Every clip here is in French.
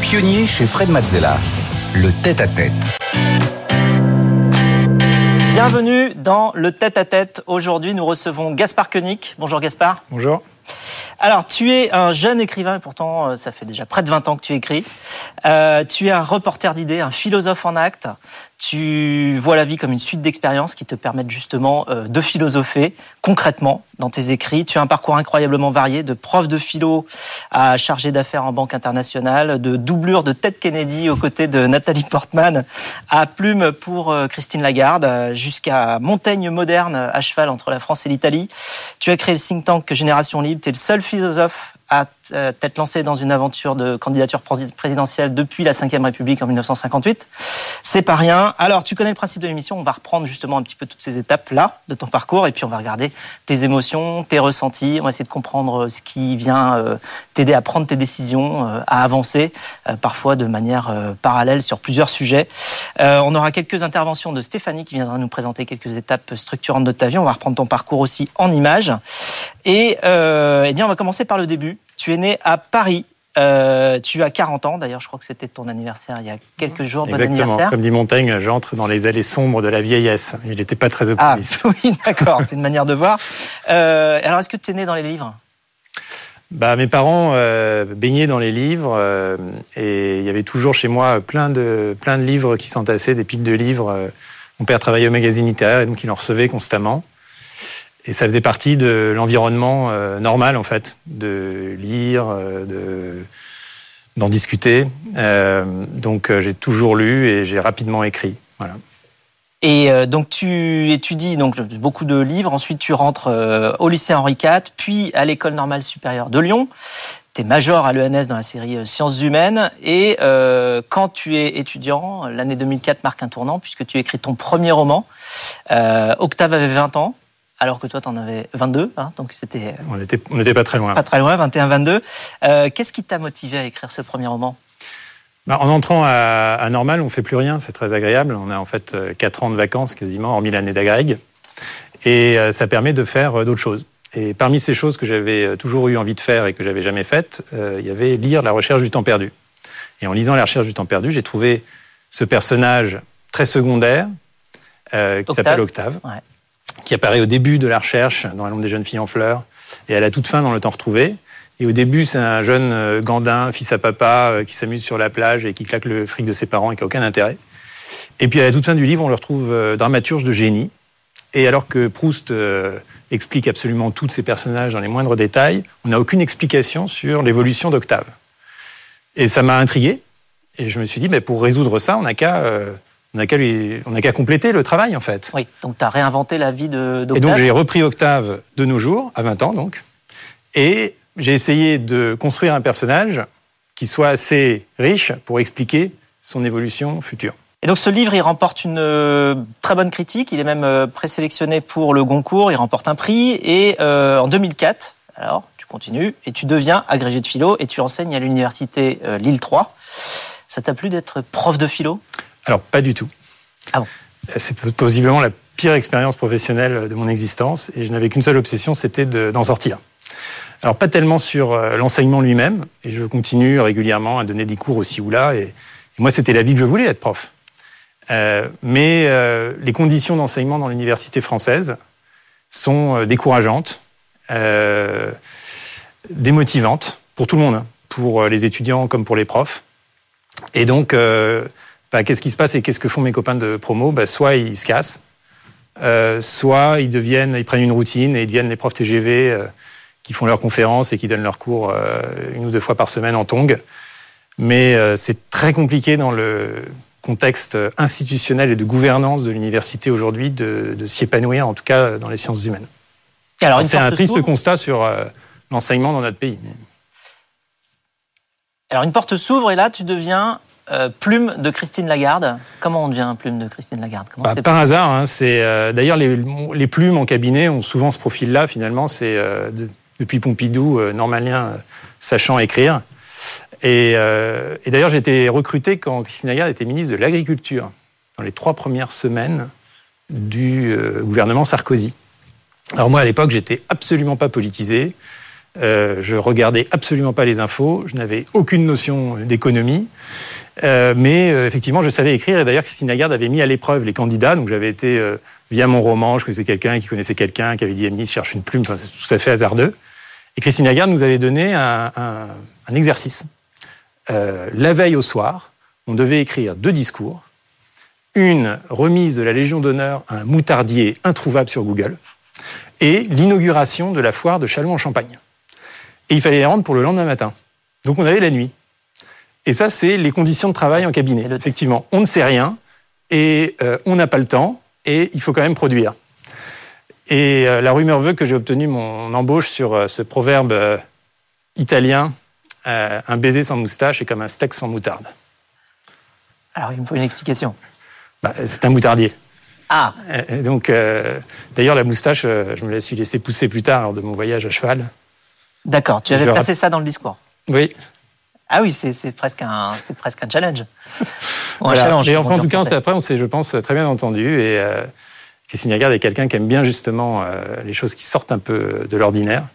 pionniers chez Fred Mazzella. Le tête-à-tête. Bienvenue dans le tête-à-tête. Aujourd'hui, nous recevons Gaspard Koenig. Bonjour Gaspard. Bonjour. Alors, tu es un jeune écrivain, et pourtant, euh, ça fait déjà près de 20 ans que tu écris. Euh, tu es un reporter d'idées, un philosophe en acte. Tu vois la vie comme une suite d'expériences qui te permettent justement euh, de philosopher concrètement dans tes écrits. Tu as un parcours incroyablement varié, de prof de philo à chargé d'affaires en banque internationale, de doublure de Ted Kennedy aux côtés de Nathalie Portman, à plume pour euh, Christine Lagarde, jusqu'à Montaigne moderne à cheval entre la France et l'Italie. Tu as créé le think tank Génération Libre. Tu es le seul philosophe à euh, t'être lancé dans une aventure de candidature présidentielle depuis la Ve République en 1958. C'est pas rien. Alors, tu connais le principe de l'émission. On va reprendre justement un petit peu toutes ces étapes-là de ton parcours et puis on va regarder tes émotions, tes ressentis. On va essayer de comprendre euh, ce qui vient euh, t'aider à prendre tes décisions, à avancer, parfois de manière parallèle sur plusieurs sujets. On aura quelques interventions de Stéphanie qui viendra nous présenter quelques étapes structurantes de ta vie. On va reprendre ton parcours aussi en images. Et eh bien, on va commencer par le début. Tu es né à Paris. Euh, tu as 40 ans, d'ailleurs, je crois que c'était ton anniversaire il y a quelques jours. Exactement. Comme dit Montaigne, j'entre dans les allées sombres de la vieillesse. Il n'était pas très ah, optimiste. Ah, oui, d'accord, c'est une manière de voir. Euh, alors, est-ce que tu es né dans les livres? Bah, mes parents euh, baignaient dans les livres et il y avait toujours chez moi plein de, plein de livres qui s'entassaient, des piles de livres. Mon père travaillait au magazine littéraire et donc il en recevait constamment. Et ça faisait partie de l'environnement euh, normal, en fait, de lire, euh, de d'en discuter. Euh, donc j'ai toujours lu et j'ai rapidement écrit. Voilà. Et donc tu étudies donc beaucoup de livres. Ensuite tu rentres au lycée Henri IV, puis à l'école normale supérieure de Lyon. Tu es major à l'ENS dans la série Sciences humaines. Et quand tu es étudiant, l'année 2004 marque un tournant puisque tu écris ton premier roman. Octave avait 20 ans alors que toi, tu en avais 22. Hein, donc c'était. On n'était pas très loin. Pas très loin, 21-22. Euh, Qu'est-ce qui t'a motivé à écrire ce premier roman? Bah, En entrant à, Normal, on fait plus rien. C'est très agréable. On a en fait 4 euh, ans de vacances quasiment, hormis l'année d'agrég. Et euh, ça permet de faire euh, d'autres choses. Et parmi ces choses que j'avais toujours eu envie de faire et que j'avais jamais faites, il y avait lire La recherche du temps perdu. Et en lisant La recherche du temps perdu, j'ai trouvé ce personnage très secondaire qui s'appelle Octave. Ouais qui apparaît au début de la recherche dans La l'ombre des jeunes filles en fleurs et à la toute fin dans Le temps retrouvé. Et au début, c'est un jeune euh, gandin, fils à papa, euh, qui s'amuse sur la plage et qui claque le fric de ses parents et qui n'a aucun intérêt. Et puis à la toute fin du livre, on le retrouve euh, dramaturge de génie. Et alors que Proust explique absolument tous ces personnages dans les moindres détails, on n'a aucune explication sur l'évolution d'Octave. Et ça m'a intrigué. Et je me suis dit, mais pour résoudre ça, on n'a qu'à on n'a qu'à compléter le travail en fait. Oui, donc tu as réinventé la vie d'Octave. Et donc j'ai repris Octave de nos jours, à 20 ans donc, et j'ai essayé de construire un personnage qui soit assez riche pour expliquer son évolution future. Et donc ce livre, il remporte une euh, très bonne critique, il est même euh, présélectionné pour le Goncourt, il remporte un prix, et euh, en 2004, alors tu continues, et tu deviens agrégé de philo, et tu enseignes à l'université Lille 3. Ça t'a plu d'être prof de philo? Alors, pas du tout. Ah bon C'est possiblement la pire expérience professionnelle de mon existence et je n'avais qu'une seule obsession, c'était d'en sortir. Alors, pas tellement sur euh, l'enseignement lui-même, et je continue régulièrement à donner des cours aussi ou là, et, moi, c'était la vie que je voulais, être prof. Euh, mais euh, les conditions d'enseignement dans l'université française sont décourageantes, démotivantes pour tout le monde, hein, pour les étudiants comme pour les profs. Et donc, bah, qu'est-ce qui se passe et qu'est-ce que font mes copains de promo? Bah, Soit ils se cassent, euh, soit ils deviennent, ils prennent une routine et ils deviennent les profs TGV euh, qui font leurs conférences et qui donnent leurs cours euh, une ou deux fois par semaine en tongs. Mais c'est très compliqué dans le contexte institutionnel et de gouvernance de l'université aujourd'hui de, de s'y épanouir, en tout cas dans les sciences humaines. C'est un triste constat sur l'enseignement dans notre pays. Alors une porte s'ouvre et là tu deviens euh, plume de Christine Lagarde. Comment on devient plume de Christine Lagarde bah, Par hasard. Hein, c'est euh, d'ailleurs les, plumes en cabinet ont souvent ce profil-là. Finalement, c'est euh, depuis Pompidou, normalien sachant écrire. Et, et d'ailleurs, j'ai été recruté quand Christine Lagarde était ministre de l'Agriculture dans les trois premières semaines du gouvernement Sarkozy. Alors moi, à l'époque, j'étais absolument pas politisé. Euh, je regardais absolument pas les infos. Je n'avais aucune notion d'économie. Euh, mais euh, effectivement, je savais écrire. Et d'ailleurs, Christine Lagarde avait mis à l'épreuve les candidats. Donc j'avais été, euh, via mon roman, je connaissais quelqu'un qui connaissait quelqu'un, qui avait dit Emily, cherche une plume. C'est tout à fait hasardeux. Et Christine Lagarde nous avait donné un, un, exercice. la veille au soir, on devait écrire deux discours. Une remise de la Légion d'honneur à un moutardier introuvable sur Google et l'inauguration de la foire de Châlons-en-Champagne. Et il fallait les rendre pour le lendemain matin. Donc on avait la nuit. Et ça, c'est les conditions de travail en cabinet. Effectivement, on ne sait rien et euh, on n'a pas le temps et il faut quand même produire. Et euh, la rumeur veut que j'ai obtenu mon embauche sur euh, ce proverbe italien un baiser sans moustache est comme un steak sans moutarde. Alors, il me faut une explication. Bah, c'est un moutardier. Ah Et donc, d'ailleurs, la moustache, je me la suis laissé pousser plus tard lors de mon voyage à cheval. D'accord, tu Je avais le placé ça dans le discours. Oui, Ah oui, c'est presque, un- c'est presque un challenge. Ou un challenge. Et enfin, en tout cas, après, on s'est, je pense, très bien entendu. Et euh, Christine Lagarde est quelqu'un qui aime bien justement euh, les choses qui sortent un peu de l'ordinaire.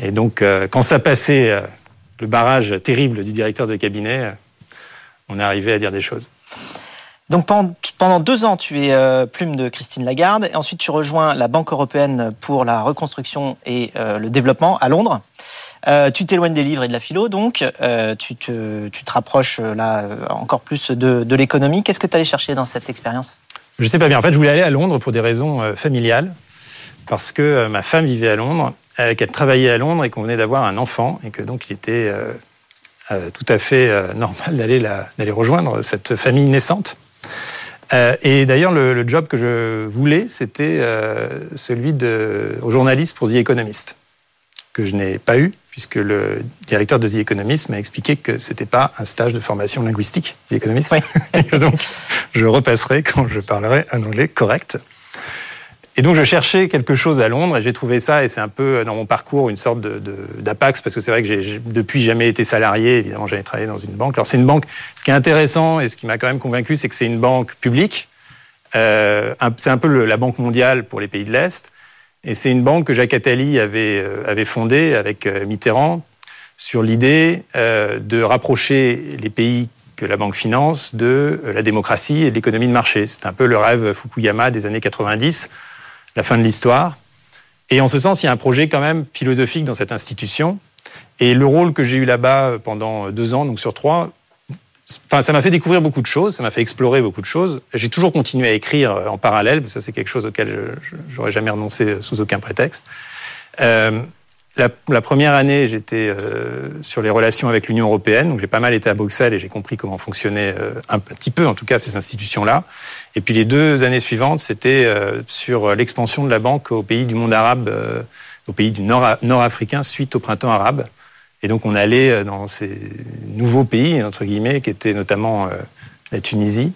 Et donc, euh, quand ça passait euh, le barrage terrible du directeur de cabinet, on est arrivé à dire des choses. Donc pendant, deux ans, tu es euh, plume de Christine Lagarde, et ensuite tu rejoins la Banque européenne pour la reconstruction et euh, le développement à Londres. Euh, tu t'éloignes des livres et de la philo, donc tu, te, rapproches là encore plus de, l'économie. Qu'est-ce que tu allais chercher dans cette expérience? Je sais pas bien. En fait, je voulais aller à Londres pour des raisons familiales, parce que ma femme vivait à Londres, qu'elle travaillait à Londres et qu'on venait d'avoir un enfant, et que donc il était tout à fait normal d'aller rejoindre cette famille naissante. Euh, et d'ailleurs, le, le job que je voulais, c'était euh, celui de au journaliste pour The Economist, que je n'ai pas eu, puisque le directeur de The Economist m'a expliqué que c'était pas un stage de formation linguistique, The Economist, Oui. et donc je repasserai quand je parlerai un anglais correct. Et donc je cherchais quelque chose à Londres et j'ai trouvé ça et c'est un peu euh, dans mon parcours une sorte de, de- d'apax parce que c'est vrai que j'ai depuis jamais été salarié évidemment j'avais travaillé dans une banque. Alors c'est une banque. Ce qui est intéressant et ce qui m'a quand même convaincu c'est que c'est une banque publique. Euh, c'est un peu le- la banque mondiale pour les pays de l'Est et c'est une banque que Jacques Attali avait euh, avait fondée avec euh, Mitterrand sur l'idée euh, de rapprocher les pays que la banque finance de la démocratie et de l'économie de marché. C'est un peu le rêve Fukuyama des années 90, la fin de l'histoire. Et en ce sens, il y a un projet quand même philosophique dans cette institution. Et le rôle que j'ai eu là-bas pendant deux ans, donc sur trois, ça m'a fait découvrir beaucoup de choses, ça m'a fait explorer beaucoup de choses. J'ai toujours continué à écrire en parallèle, mais ça c'est quelque chose auquel j'aurais jamais renoncé sous aucun prétexte. Euh, la, première année, j'étais euh, sur les relations avec l'Union européenne, donc j'ai pas mal été à Bruxelles et j'ai compris comment fonctionnaient euh, un petit peu, en tout cas, ces institutions-là. Et puis les deux années suivantes, c'était euh, sur l'expansion de la banque aux pays du monde arabe, euh, aux pays du nord, nord-africain suite au printemps arabe. Et donc on allait dans ces nouveaux pays, entre guillemets, qui étaient notamment euh, la Tunisie,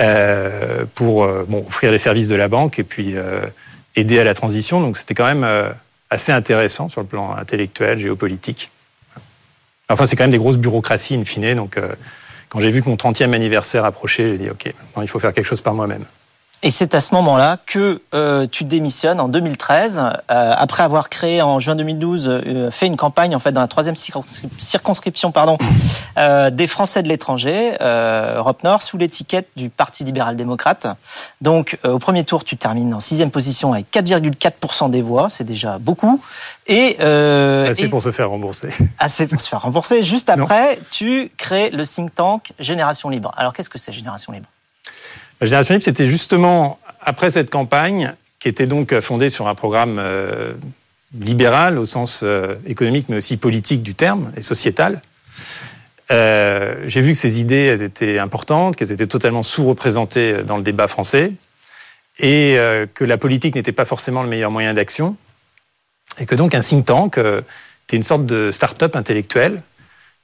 euh, pour bon, offrir les services de la banque et puis euh, aider à la transition. Donc c'était quand même euh, assez intéressant sur le plan intellectuel, géopolitique. Enfin, c'est quand même des grosses bureaucraties in fine. Donc, euh, quand j'ai vu que mon 30e anniversaire approchait, j'ai dit OK, maintenant il faut faire quelque chose par moi-même. Et c'est à ce moment-là que euh, tu démissionnes en 2013, euh, après avoir créé en juin 2012, euh, fait une campagne en fait dans la troisième circonscri circonscription pardon, des Français de l'étranger, Europe Nord, sous l'étiquette du Parti libéral-démocrate. Donc au premier tour, tu termines en sixième position avec 4,4% des voix, c'est déjà beaucoup. Et assez et, pour se faire rembourser. Assez pour se faire rembourser. Juste après, non. tu crées le think tank Génération Libre. Alors qu'est-ce que c'est Génération Libre? La Génération Libre, c'était justement après cette campagne, qui était donc fondée sur un programme euh, libéral au sens euh, économique, mais aussi politique du terme, et sociétal. Euh, J'ai vu que ces idées, elles étaient importantes, qu'elles étaient totalement sous-représentées dans le débat français, et que la politique n'était pas forcément le meilleur moyen d'action, et que donc un think tank était une sorte de start-up intellectuelle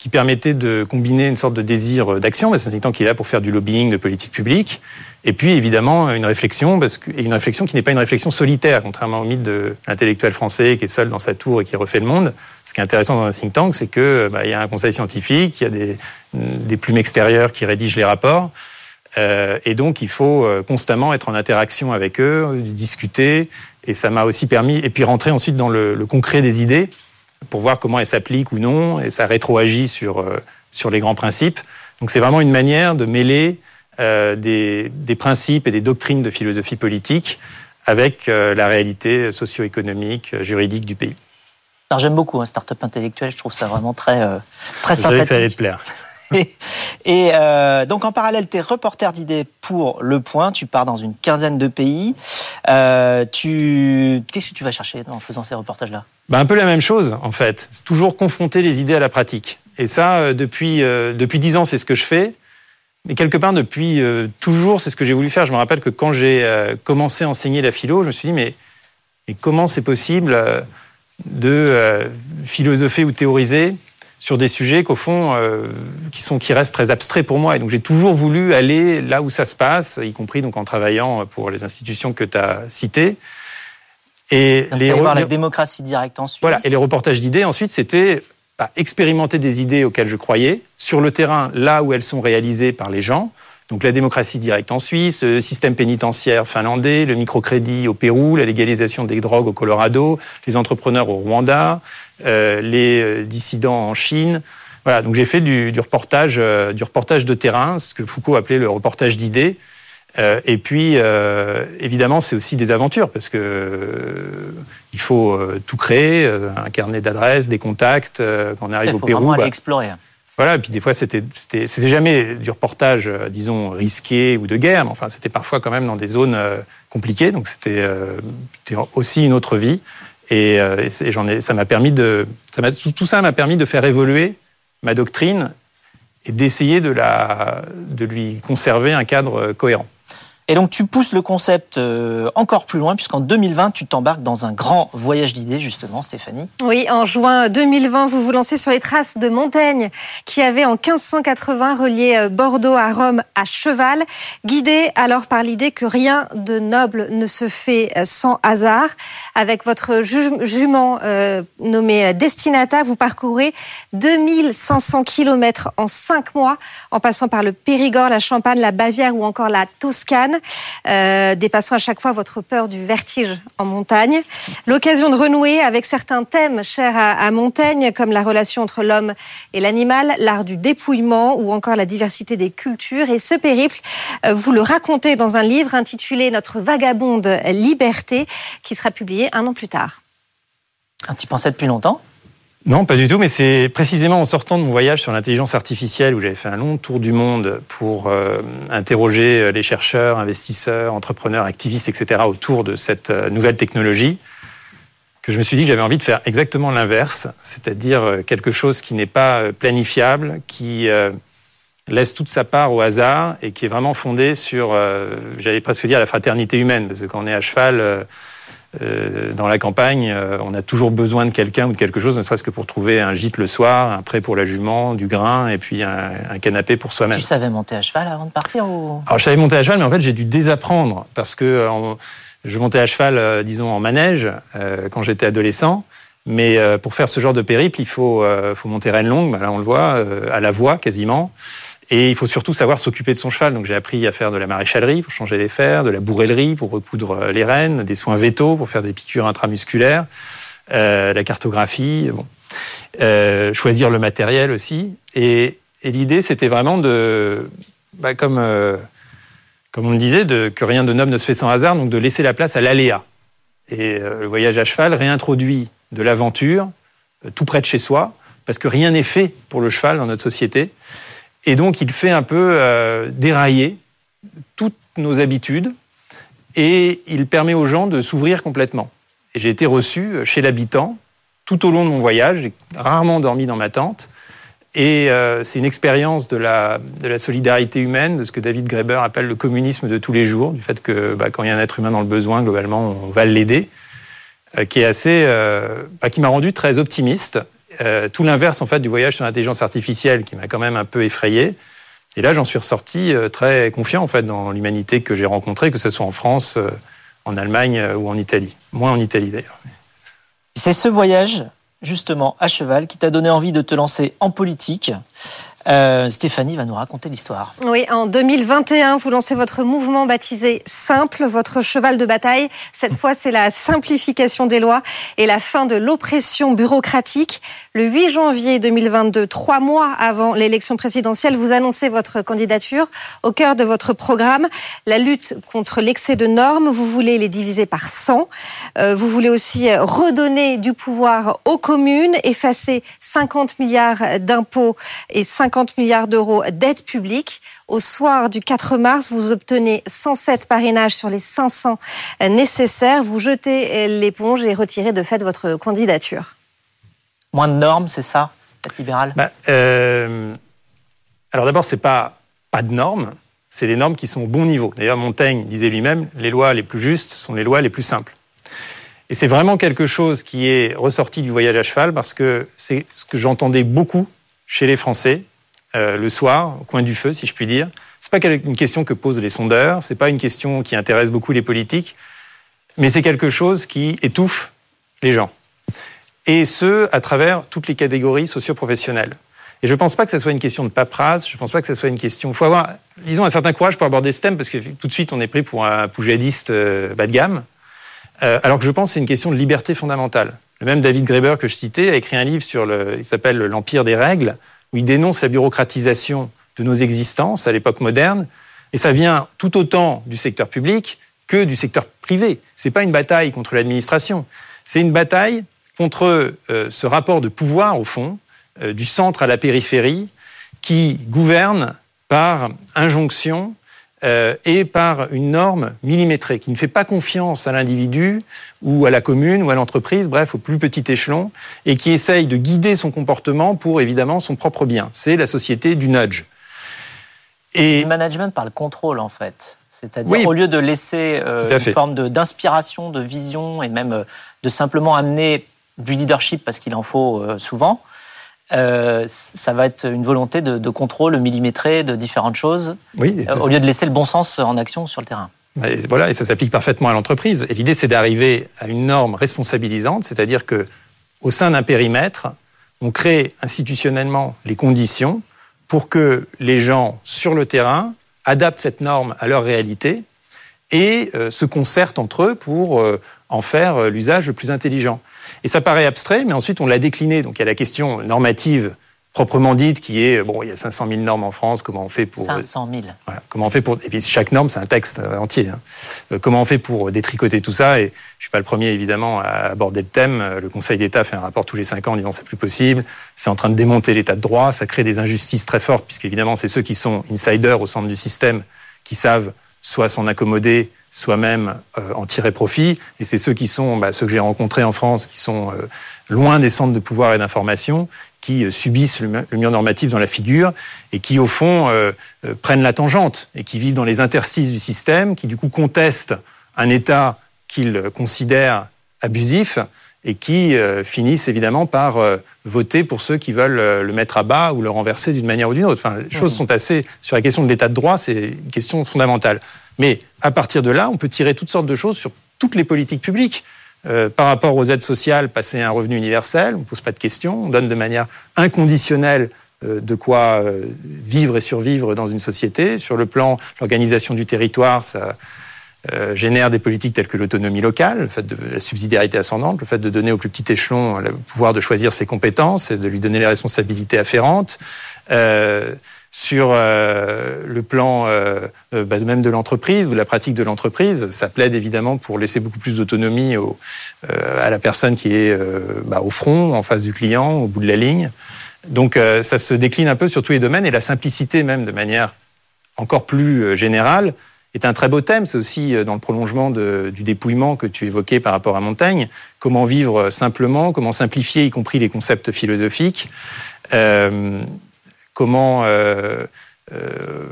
qui permettait de combiner une sorte de désir d'action, parce que c'est un think tank qui est là pour faire du lobbying de politique publique, et puis évidemment une réflexion, parce que, et une réflexion qui n'est pas une réflexion solitaire, contrairement au mythe de l'intellectuel français qui est seul dans sa tour et qui refait le monde. Ce qui est intéressant dans un think tank, c'est que bah, il y a un conseil scientifique, il y a des, des plumes extérieures qui rédigent les rapports, euh, et donc il faut constamment être en interaction avec eux, discuter, et ça m'a aussi permis, et puis rentrer ensuite dans le, le concret des idées pour voir comment elle s'applique ou non, et ça rétroagit sur, sur les grands principes. Donc c'est vraiment une manière de mêler des, des, principes et des doctrines de philosophie politique avec la réalité socio-économique, juridique du pays. J'aime beaucoup un start-up intellectuel, je trouve ça vraiment très, très sympathique. Ça allait te plaire. Et, euh, donc en parallèle, tu es reporter d'idées pour Le Point, tu pars dans une quinzaine de pays. Euh. Qu'est-ce que tu vas chercher en faisant ces reportages-là? Bah, Un peu la même chose en fait, c'est toujours confronter les idées à la pratique. Et ça, euh, depuis, depuis 10 ans, c'est ce que je fais. Mais quelque part, depuis toujours, c'est ce que j'ai voulu faire. Je me rappelle que quand j'ai commencé à enseigner la philo, je me suis dit, mais, mais comment c'est possible de philosopher ou théoriser sur des sujets qu'au fond, euh, qui, sont, qui restent très abstraits pour moi. Et donc j'ai toujours voulu aller là où ça se passe, y compris donc en travaillant pour les institutions que tu as citées. Et les voir la démocratie directe ensuite. Voilà, et les reportages d'idées ensuite, c'était bah, expérimenter des idées auxquelles je croyais sur le terrain, là où elles sont réalisées par les gens. Donc la démocratie directe en Suisse, le système pénitentiaire finlandais, le microcrédit au Pérou, la légalisation des drogues au Colorado, les entrepreneurs au Rwanda, euh, les euh, dissidents en Chine. Voilà, donc j'ai fait du, reportage, euh, du reportage de terrain, ce que Foucault appelait le reportage d'idées. et puis, évidemment, c'est aussi des aventures parce que il faut tout créer, un carnet d'adresses, des contacts. quand on arrive au Pérou, vraiment aller bah, explorer. Voilà, et puis des fois, c'était, c'était, jamais du reportage, euh, disons, risqué ou de guerre, mais enfin, c'était parfois quand même dans des zones euh, compliquées, donc c'était, euh, aussi une autre vie. Et, j'en ai, ça m'a permis de, ça tout ça m'a permis de faire évoluer ma doctrine et d'essayer de, de lui conserver un cadre cohérent. Et donc tu pousses le concept euh, encore plus loin, puisqu'en 2020, tu t'embarques dans un grand voyage d'idées, justement, Stéphanie. Oui, en juin 2020, vous vous lancez sur les traces de Montaigne, qui avait en 1580 relié euh, Bordeaux à Rome à cheval, guidé alors par l'idée que rien de noble ne se fait euh, sans hasard. Avec votre jument nommé Destinata, vous parcourez 2500 km en 5 mois, en passant par le Périgord, la Champagne, la Bavière ou encore la Toscane euh, dépassant à chaque fois votre peur du vertige en montagne. L'occasion de renouer avec certains thèmes chers à, Montaigne, comme la relation entre l'homme et l'animal, l'art du dépouillement ou encore la diversité des cultures. Et ce périple, euh, vous le racontez dans un livre intitulé Notre vagabonde liberté, qui sera publié un an plus tard. Tu pensais depuis longtemps? Non, pas du tout, mais c'est précisément en sortant de mon voyage sur l'intelligence artificielle où j'avais fait un long tour du monde pour euh, interroger euh, les chercheurs, investisseurs, entrepreneurs, activistes, etc. autour de cette euh, nouvelle technologie que je me suis dit que j'avais envie de faire exactement l'inverse, c'est-à-dire quelque chose qui n'est pas planifiable, qui laisse toute sa part au hasard et qui est vraiment fondé sur, j'allais presque dire, la fraternité humaine, parce que quand on est à cheval euh, dans la campagne, euh, on a toujours besoin de quelqu'un ou de quelque chose, ne serait-ce que pour trouver un gîte le soir, un prêt pour la jument, du grain et puis un, canapé pour soi-même. Tu savais monter à cheval avant de partir ou... Alors je savais monter à cheval, mais en fait j'ai dû désapprendre parce que euh, je montais à cheval, disons en manège, quand j'étais adolescent. Mais pour faire ce genre de périple, il faut, faut monter reine longue, bah, là on le voit, à la voie quasiment. Et il faut surtout savoir s'occuper de son cheval. Donc j'ai appris à faire de la maréchalerie pour changer les fers, de la bourrellerie pour recoudre euh, les rênes, des soins vétos pour faire des piqûres intramusculaires, euh, la cartographie, bon. Euh, choisir le matériel aussi. Et, l'idée, c'était vraiment de, bah, comme, comme on le disait, que rien de noble ne se fait sans hasard, donc de laisser la place à l'aléa. Et le voyage à cheval réintroduit de l'aventure tout près de chez soi, parce que rien n'est fait pour le cheval dans notre société. Et donc, il fait un peu euh, dérailler toutes nos habitudes et il permet aux gens de s'ouvrir complètement. Et j'ai été reçu chez l'habitant tout au long de mon voyage. J'ai rarement dormi dans ma tente. Et euh, c'est une expérience de la, solidarité humaine, de ce que David Graeber appelle le communisme de tous les jours, du fait que bah, quand il y a un être humain dans le besoin, globalement, on va l'aider, euh, qui est assez, bah, qui m'a rendu très optimiste euh, tout l'inverse en fait du voyage sur l'intelligence artificielle qui m'a quand même un peu effrayé. Et là, j'en suis ressorti euh, très confiant en fait dans l'humanité que j'ai rencontrée, que ce soit en France, euh, en Allemagne ou en Italie. Moins en Italie d'ailleurs. C'est ce voyage justement à cheval qui t'a donné envie de te lancer en politique. Euh, Stéphanie va nous raconter l'histoire. Oui, en 2021, vous lancez votre mouvement baptisé Simple, votre cheval de bataille. Cette fois, c'est la simplification des lois et la fin de l'oppression bureaucratique. Le 8 janvier 2022, trois mois avant l'élection présidentielle, vous annoncez votre candidature. Au cœur de votre programme, la lutte contre l'excès de normes. Vous voulez les diviser par 100. Euh, vous voulez aussi redonner du pouvoir aux communes, effacer 50 milliards d'impôts et 50 milliards d'euros d'aide publique. Au soir du 4 mars, vous obtenez 107 parrainages sur les 500 nécessaires. Vous jetez l'éponge et retirez de fait votre candidature. Moins de normes, c'est ça, être libéral? Bah, euh, Alors d'abord, c'est pas pas de normes, c'est des normes qui sont au bon niveau. D'ailleurs, Montaigne disait lui-même, les lois les plus justes sont les lois les plus simples. Et c'est vraiment quelque chose qui est ressorti du voyage à cheval parce que c'est ce que j'entendais beaucoup chez les Français euh, le soir, au coin du feu, si je puis dire. C'est pas une question que posent les sondeurs, c'est pas une question qui intéresse beaucoup les politiques, mais c'est quelque chose qui étouffe les gens. Et ce, à travers toutes les catégories socio-professionnelles. Et je ne pense pas que ce soit une question de paperasse, je ne pense pas que ce soit une question... Il faut avoir, disons, un certain courage pour aborder ce thème, parce que tout de suite, on est pris pour un poujadiste euh, bas de gamme. Euh, alors que je pense que c'est une question de liberté fondamentale. Le même David Graeber que je citais a écrit un livre sur le, il s'appelle L'Empire des règles, où il dénonce la bureaucratisation de nos existences à l'époque moderne. Et ça vient tout autant du secteur public que du secteur privé. C'est pas une bataille contre l'administration. C'est une bataille contre euh, ce rapport de pouvoir, au fond, euh, du centre à la périphérie, qui gouverne par injonction euh, et par une norme millimétrée, qui ne fait pas confiance à l'individu ou à la commune ou à l'entreprise, bref, au plus petit échelon, et qui essaye de guider son comportement pour évidemment son propre bien. C'est la société du nudge. Et le management par le contrôle, en fait. C'est-à-dire, au lieu de laisser euh, une forme d'inspiration, de, vision, et même euh, de simplement amener du leadership, parce qu'il en faut souvent, euh, ça va être une volonté de, contrôle millimétré de différentes choses, oui, euh, au lieu de laisser le bon sens en action sur le terrain. Et voilà, et ça s'applique parfaitement à l'entreprise. Et l'idée, c'est d'arriver à une norme responsabilisante, c'est-à-dire que au sein d'un périmètre, on crée institutionnellement les conditions pour que les gens sur le terrain adaptent cette norme à leur réalité et euh, se concertent entre eux pour en faire l'usage le plus intelligent. Et ça paraît abstrait, mais ensuite on l'a décliné. Donc il y a la question normative proprement dite qui est bon il y a 500 000 normes en France comment on fait pour 500 000 voilà, comment on fait pour et puis chaque norme c'est un texte euh, entier hein. Euh, comment on fait pour détricoter tout ça? Et je suis pas le premier évidemment à aborder le thème. Le Conseil d'État fait un rapport tous les cinq ans en disant c'est plus possible. C'est en train de démonter l'état de droit. Ça crée des injustices très fortes puisqu'évidemment c'est ceux qui sont insiders au centre du système qui savent soit s'en accommoder soi-même euh, en tirer profit. Et c'est ceux qui sont, bah, ceux que j'ai rencontrés en France, qui sont euh, loin des centres de pouvoir et d'information, qui euh, subissent le, mur normatif dans la figure et qui, au fond, prennent la tangente et qui vivent dans les interstices du système, qui, du coup, contestent un État qu'ils considèrent abusif et qui finissent évidemment par voter pour ceux qui veulent le mettre à bas ou le renverser d'une manière ou d'une autre. Enfin, les choses sont assez sur la question de l'état de droit, c'est une question fondamentale. Mais à partir de là, on peut tirer toutes sortes de choses sur toutes les politiques publiques. Euh, par rapport aux aides sociales, passer à un revenu universel, on ne pose pas de questions, on donne de manière inconditionnelle euh, de quoi euh, vivre et survivre dans une société. Sur le plan de l'organisation du territoire, ça génère des politiques telles que l'autonomie locale, le fait de la subsidiarité ascendante, le fait de donner au plus petit échelon le pouvoir de choisir ses compétences et de lui donner les responsabilités afférentes sur euh, le plan euh, euh, bah, même de l'entreprise ou de la pratique de l'entreprise. Ça plaide évidemment pour laisser beaucoup plus d'autonomie à la personne qui est bah, au front, en face du client, au bout de la ligne. Donc ça se décline un peu sur tous les domaines et la simplicité même de manière encore plus générale est un très beau thème. C'est aussi dans le prolongement du dépouillement que tu évoquais par rapport à Montaigne. Comment vivre simplement, comment simplifier, y compris les concepts philosophiques comment, euh, euh,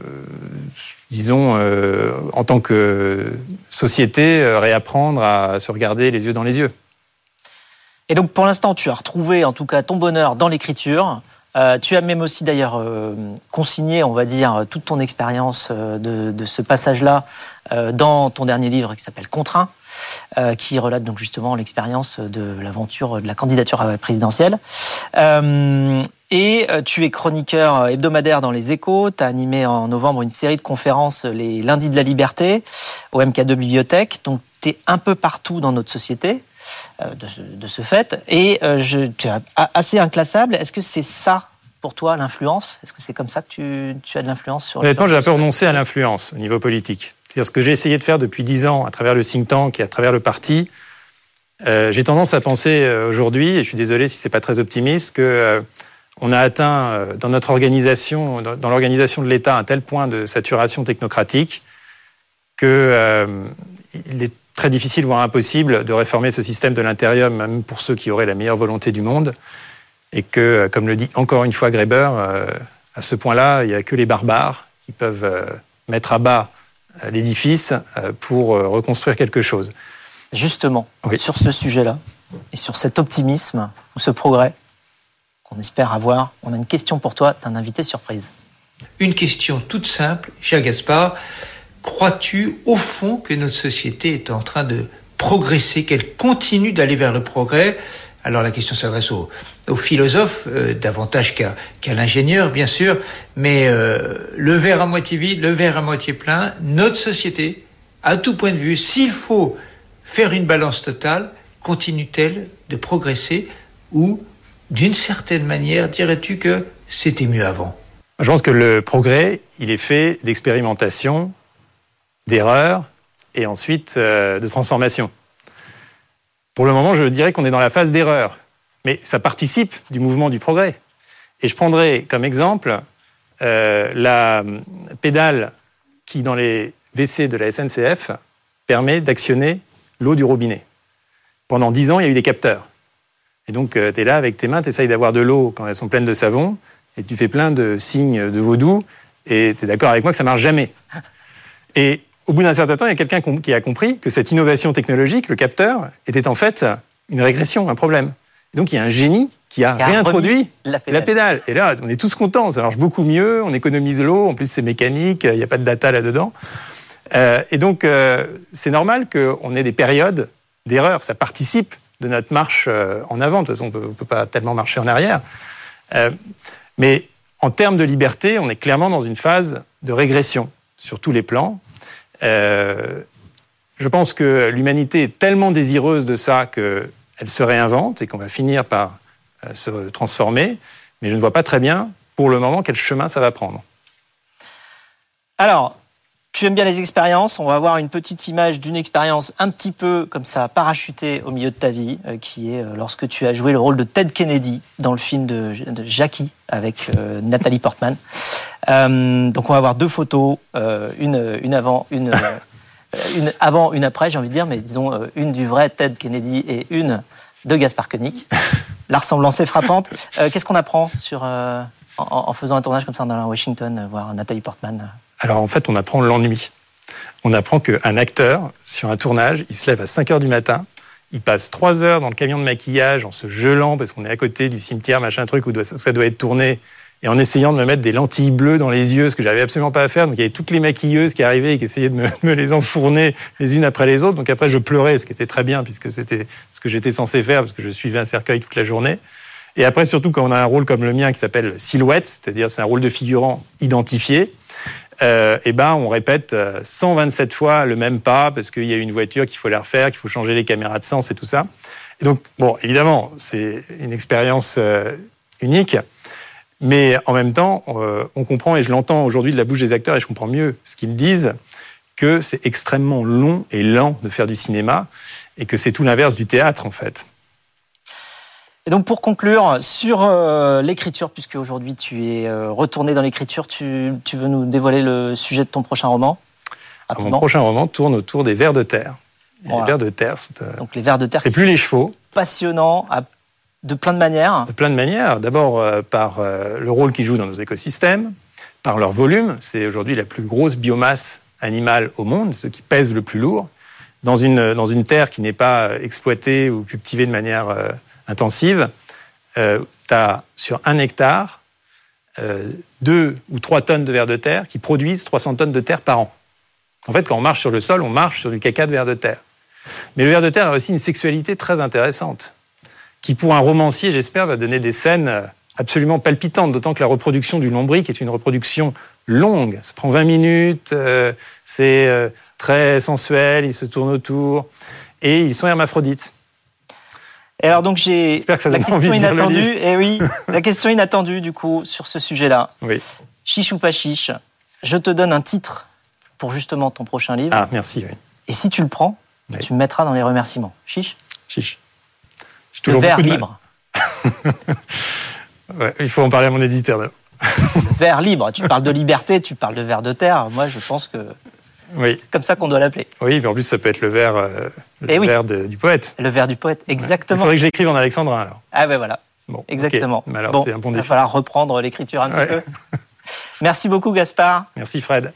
disons, euh, en tant que société, réapprendre à se regarder les yeux dans les yeux. Et donc pour l'instant, tu as retrouvé en tout cas ton bonheur dans l'écriture. Euh, tu as même aussi d'ailleurs euh, consigné, on va dire, toute ton expérience euh, de, de, ce passage-là dans ton dernier livre qui s'appelle Contraint, qui relate donc justement l'expérience de l'aventure de la candidature à la présidentielle. et tu es chroniqueur hebdomadaire dans les échos, tu as animé en novembre une série de conférences les lundis de la liberté au MK2 Bibliothèque, donc tu es un peu partout dans notre société. Euh, de, ce fait. Et euh, je, tu es assez inclassable. Est-ce que c'est ça pour toi l'influence? Est-ce que c'est comme ça que tu, tu as de l'influence sur Honnêtement, j'ai un peu renoncé à l'influence au niveau politique. C'est-à-dire ce que j'ai essayé de faire depuis dix ans à travers le think tank et à travers le parti. Euh, j'ai tendance à penser aujourd'hui, et je suis désolé si c'est pas très optimiste, que on a atteint dans notre organisation, dans l'organisation de l'État, un tel point de saturation technocratique que il est très difficile, voire impossible, de réformer ce système de l'intérieur, même pour ceux qui auraient la meilleure volonté du monde. Et que, comme le dit encore une fois Greber, euh, à ce point-là, il n'y a que les barbares qui peuvent euh, mettre à bas euh, l'édifice pour reconstruire quelque chose. Justement, sur ce sujet-là, et sur cet optimisme, ou ce progrès qu'on espère avoir, on a une question pour toi d'un invité surprise. Une question toute simple, cher Gaspard crois-tu au fond que notre société est en train de progresser, qu'elle continue d'aller vers le progrès? Alors la question s'adresse aux, philosophes euh, davantage qu'à l'ingénieur, bien sûr, mais euh, le verre à moitié vide, le verre à moitié plein, notre société, à tout point de vue, s'il faut faire une balance totale, continue-t-elle de progresser ou, d'une certaine manière, dirais-tu que c'était mieux avant? Je pense que le progrès, il est fait d'expérimentation, d'erreur et ensuite euh, de transformation. Pour le moment, je dirais qu'on est dans la phase d'erreur, mais ça participe du mouvement du progrès. Et je prendrai comme exemple euh, la pédale qui, dans les WC de la SNCF, permet d'actionner l'eau du robinet. Pendant dix ans, il y a eu des capteurs. Et donc, euh, tu es là avec tes mains, tu essayes d'avoir de l'eau quand elles sont pleines de savon, et tu fais plein de signes de vaudou, et tu es d'accord avec moi que ça marche jamais. Et au bout d'un certain temps, il y a quelqu'un qui a compris que cette innovation technologique, le capteur, était en fait une régression, un problème. Et donc il y a un génie qui a, réintroduit la pédale. Et là, on est tous contents, ça marche beaucoup mieux, on économise l'eau, en plus c'est mécanique, il n'y a pas de data là-dedans. Euh, et donc euh, c'est normal qu'on ait des périodes d'erreur, ça participe de notre marche euh, en avant, de toute façon on ne peut pas tellement marcher en arrière. mais en termes de liberté, on est clairement dans une phase de régression sur tous les plans. Euh, je pense que l'humanité est tellement désireuse de ça qu'elle se réinvente et qu'on va finir par euh, se transformer, mais je ne vois pas très bien pour le moment quel chemin ça va prendre. Alors, tu aimes bien les expériences. On va avoir une petite image d'une expérience un petit peu comme ça, parachutée au milieu de ta vie, euh, qui est lorsque tu as joué le rôle de Ted Kennedy dans le film de, Jackie avec Nathalie Portman. Euh, donc on va avoir deux photos, euh, une, une avant, une, euh, une avant, une après, j'ai envie de dire, mais disons une du vrai Ted Kennedy et une de Gaspard Koenig. La ressemblance est frappante. Qu'est-ce qu'on apprend sur, en, faisant un tournage comme ça dans Washington, voir Nathalie Portman Alors en fait, on apprend l'ennui. On apprend qu'un acteur, sur un tournage, il se lève à 5 heures du matin, il passe 3 heures dans le camion de maquillage en se gelant parce qu'on est à côté du cimetière, machin truc, où ça doit être tourné et en essayant de me mettre des lentilles bleues dans les yeux, ce que j'avais absolument pas à faire. Donc il y avait toutes les maquilleuses qui arrivaient et qui essayaient de me, les enfourner les unes après les autres. Donc après je pleurais, ce qui était très bien puisque c'était ce que j'étais censé faire parce que je suivais un cercueil toute la journée. Et après surtout quand on a un rôle comme le mien qui s'appelle silhouette, c'est-à-dire c'est un rôle de figurant identifié. Euh, et ben on répète 127 euh, fois le même pas parce qu'il y a une voiture qu'il faut la refaire, qu'il faut changer les caméras de sens et tout ça. Donc bon évidemment c'est une expérience euh, unique. Mais en même temps, euh, on comprend, et je l'entends aujourd'hui de la bouche des acteurs, et je comprends mieux ce qu'ils disent, que c'est extrêmement long et lent de faire du cinéma, et que c'est tout l'inverse du théâtre, en fait. Et donc pour conclure sur euh, l'écriture, puisque aujourd'hui tu es euh, retourné dans l'écriture, tu, veux nous dévoiler le sujet de ton prochain roman? Mon prochain roman tourne autour des vers de terre. Les vers de terre, donc les vers de terre. C'est plus les chevaux. Passionnant, à de plein de manières De plein de manières. D'abord euh, par euh, le rôle qu'ils jouent dans nos écosystèmes, par leur volume. C'est aujourd'hui la plus grosse biomasse animale au monde, ce qui pèse le plus lourd. Dans une, dans une terre qui n'est pas exploitée ou cultivée de manière euh, intensive, tu as sur un hectare euh, 2 ou 3 tonnes de vers de terre qui produisent 300 tonnes de terre par an. En fait, quand on marche sur le sol, on marche sur du caca de vers de terre. Mais le ver de terre a aussi une sexualité très intéressante, qui pour un romancier, j'espère, va donner des scènes absolument palpitantes, d'autant que la reproduction du lombric est une reproduction longue. Ça prend 20 minutes, euh, c'est euh, très sensuel, ils se tournent autour, et ils sont hermaphrodites. Et alors donc j'ai J'espère que ça la question envie de inattendue. Et oui, la question inattendue du coup sur ce sujet-là. Oui. Chiche ou pas chiche Je te donne un titre pour justement ton prochain livre. Ah, merci, oui. Et si tu le prends, Oui. tu me mettras dans les remerciements. Chiche? Chiche. J'ai Le toujours verre beaucoup de mal. libre. Ouais, il faut en parler à mon éditeur. Verre libre. Tu parles de liberté, tu parles de verre de terre. Moi, je pense que Oui, c'est comme ça qu'on doit l'appeler. oui, mais en plus, ça peut être le verre, euh, le Eh oui. verre de- du poète. Le verre du poète. Il Exactement. faudrait que je l'écrive en alexandrin, alors. Ah ben voilà. Bon. Exactement. Mais alors, bon, c'est un bon il va défi. falloir reprendre l'écriture un Ouais. petit peu. Merci beaucoup, Gaspard. Merci, Fred.